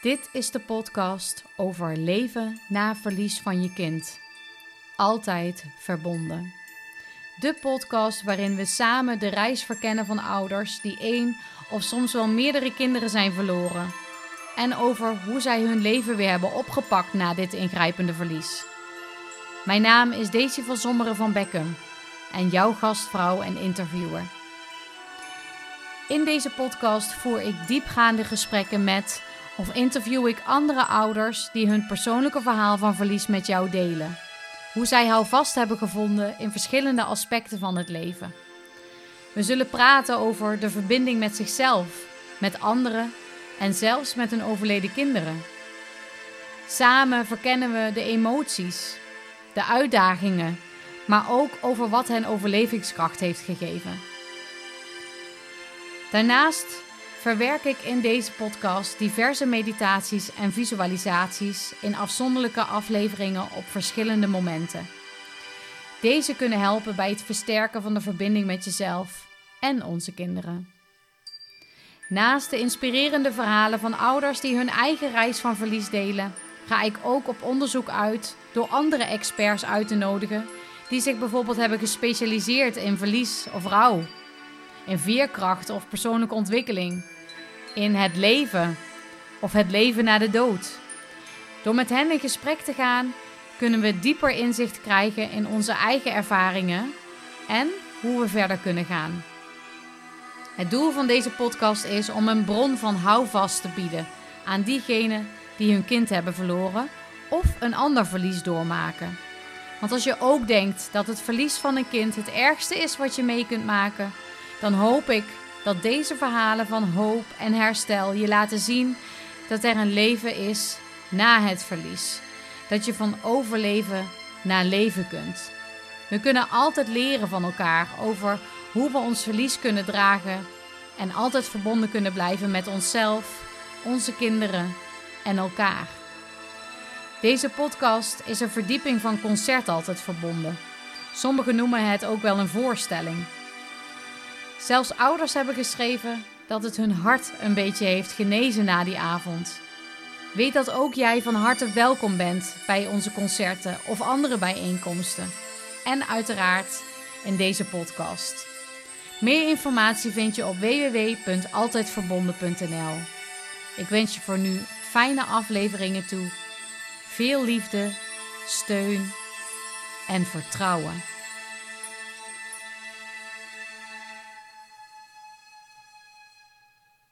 Dit is de podcast over leven na verlies van je kind. Altijd verbonden. De podcast waarin we samen de reis verkennen van ouders die één of soms wel meerdere kinderen zijn verloren. En over hoe zij hun leven weer hebben opgepakt na dit ingrijpende verlies. Mijn naam is Daisy van Sommeren van Beckham en jouw gastvrouw en interviewer. In deze podcast voer ik diepgaande gesprekken met of interview ik andere ouders die hun persoonlijke verhaal van verlies met jou delen. Hoe zij houvast hebben gevonden in verschillende aspecten van het leven. We zullen praten over de verbinding met zichzelf, met anderen en zelfs met hun overleden kinderen. Samen verkennen we de emoties, de uitdagingen, maar ook over wat hen overlevingskracht heeft gegeven. Daarnaast verwerk ik in deze podcast diverse meditaties en visualisaties in afzonderlijke afleveringen op verschillende momenten. Deze kunnen helpen bij het versterken van de verbinding met jezelf en onze kinderen. Naast de inspirerende verhalen van ouders die hun eigen reis van verlies delen, ga ik ook op onderzoek uit door andere experts uit te nodigen die zich bijvoorbeeld hebben gespecialiseerd in verlies of rouw, in veerkracht of persoonlijke ontwikkeling, in het leven of het leven na de dood. Door met hen in gesprek te gaan, kunnen we dieper inzicht krijgen in onze eigen ervaringen en hoe we verder kunnen gaan. Het doel van deze podcast is om een bron van houvast te bieden aan diegenen die hun kind hebben verloren of een ander verlies doormaken. Want als je ook denkt dat het verlies van een kind het ergste is wat je mee kunt maken, dan hoop ik dat deze verhalen van hoop en herstel je laten zien dat er een leven is na het verlies. Dat je van overleven naar leven kunt. We kunnen altijd leren van elkaar over hoe we ons verlies kunnen dragen en altijd verbonden kunnen blijven met onszelf, onze kinderen en elkaar. Deze podcast is een verdieping van concert altijd verbonden. Sommigen noemen het ook wel een voorstelling. Zelfs ouders hebben geschreven dat het hun hart een beetje heeft genezen na die avond. Weet dat ook jij van harte welkom bent bij onze concerten of andere bijeenkomsten. En uiteraard in deze podcast. Meer informatie vind je op www.altijdverbonden.nl. Ik wens je voor nu fijne afleveringen toe. Veel liefde, steun en vertrouwen.